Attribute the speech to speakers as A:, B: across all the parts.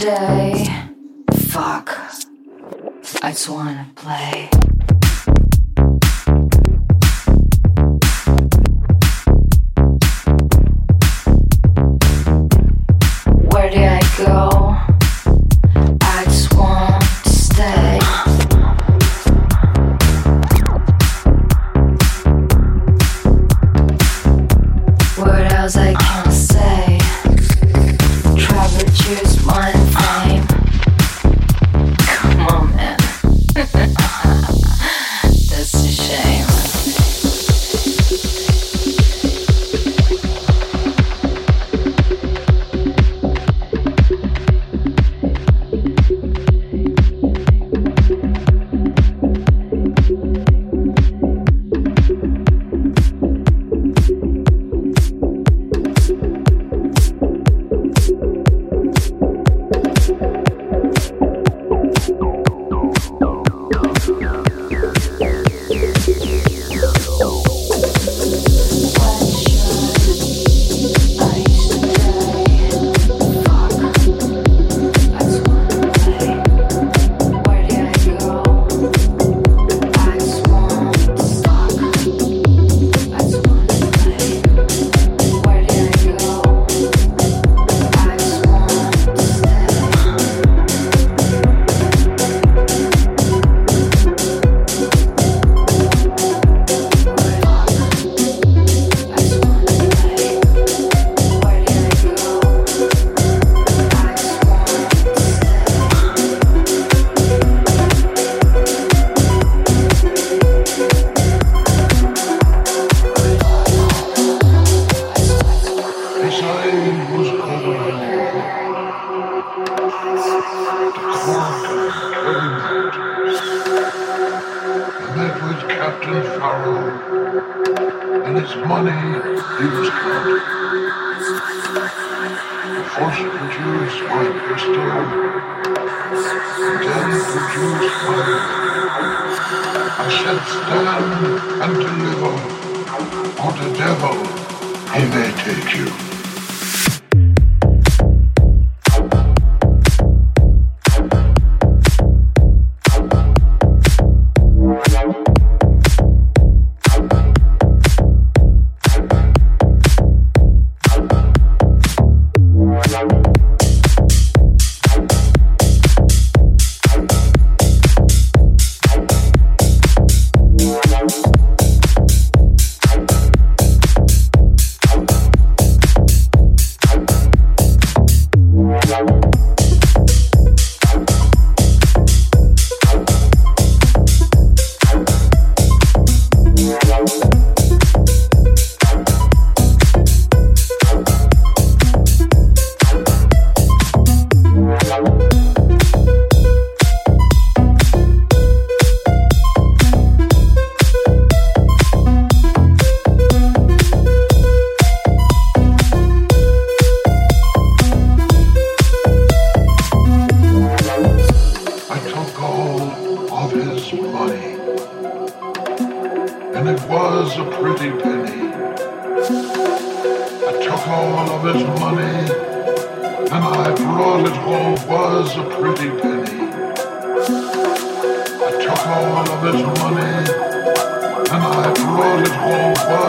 A: day. Fuck. I just wanna play.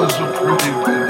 A: was a pretty girl.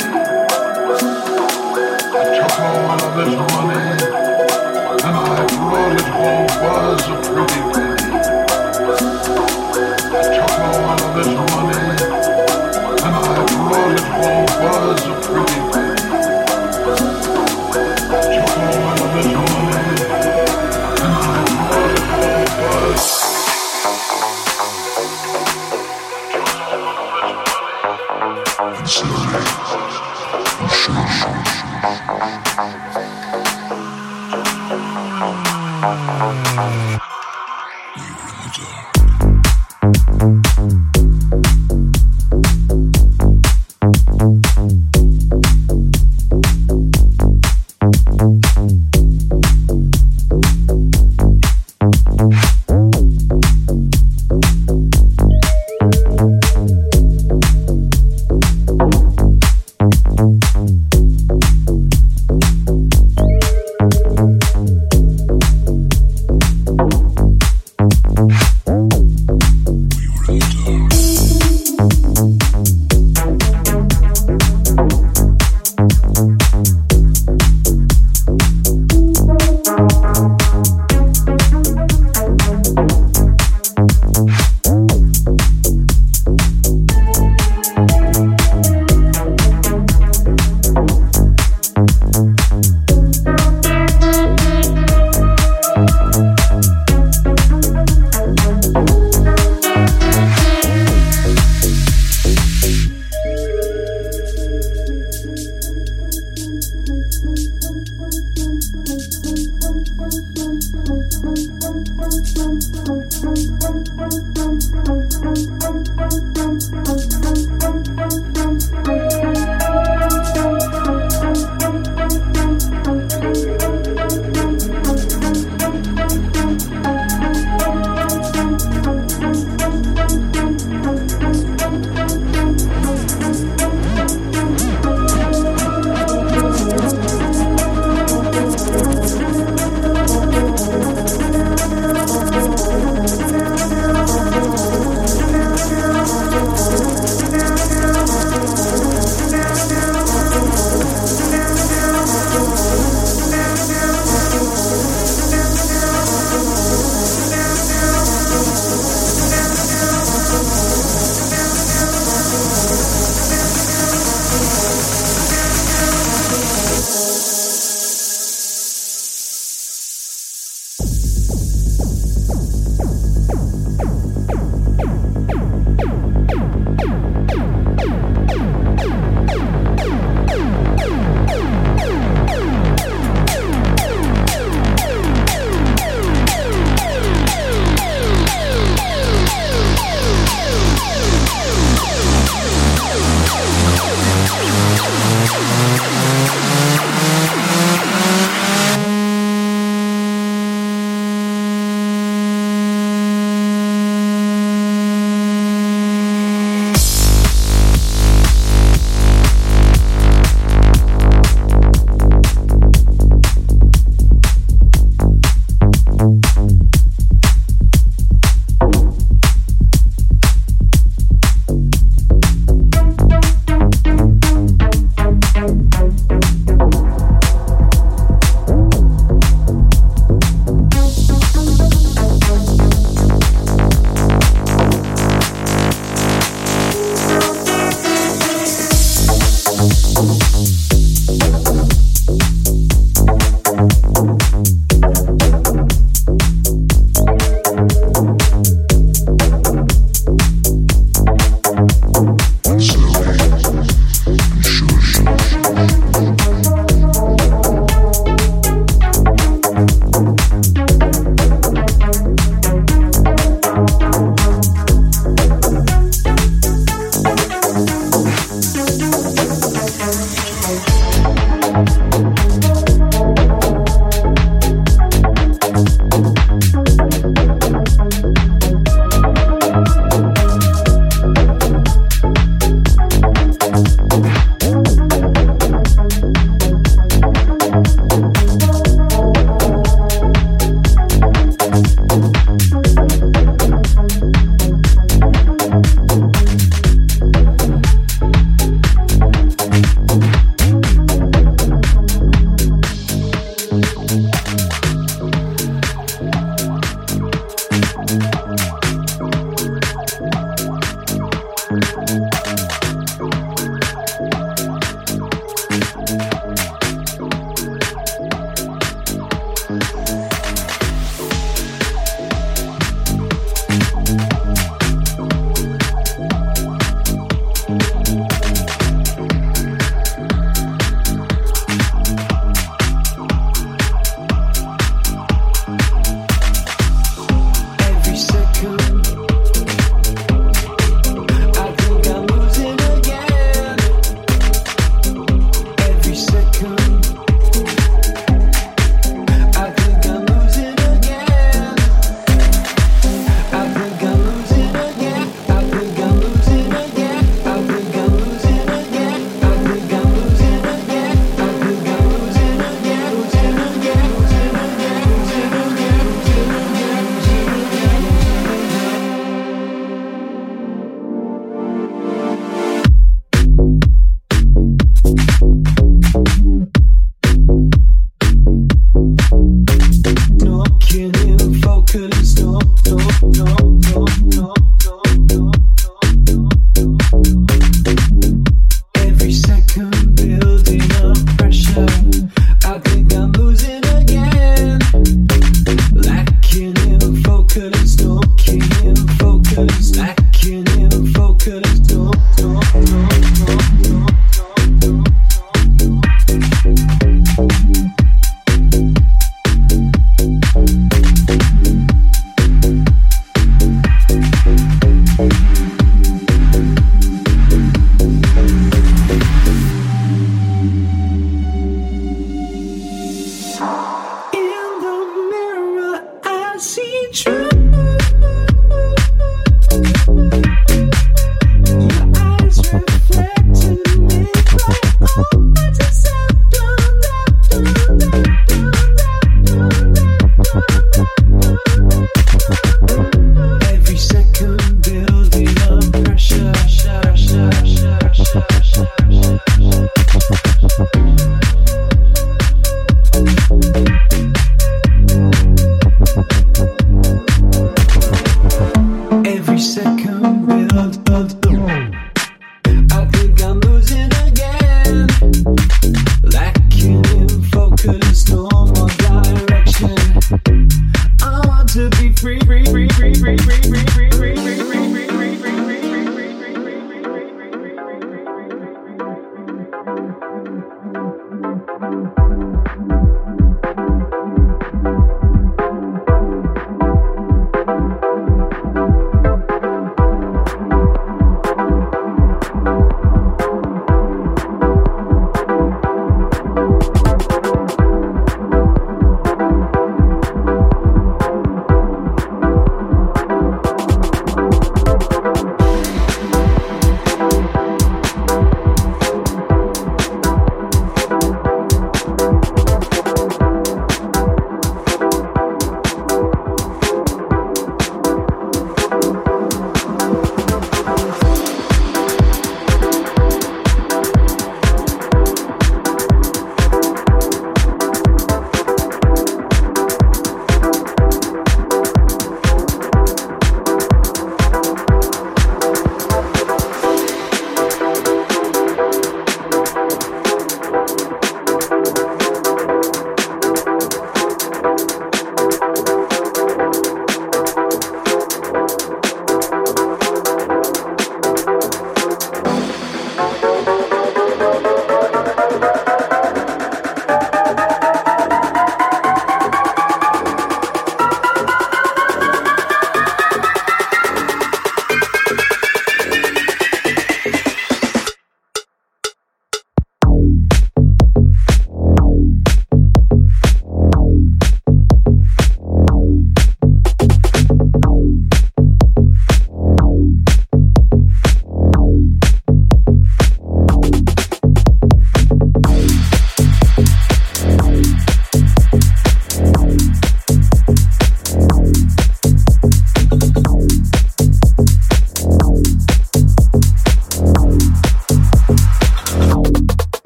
A: true.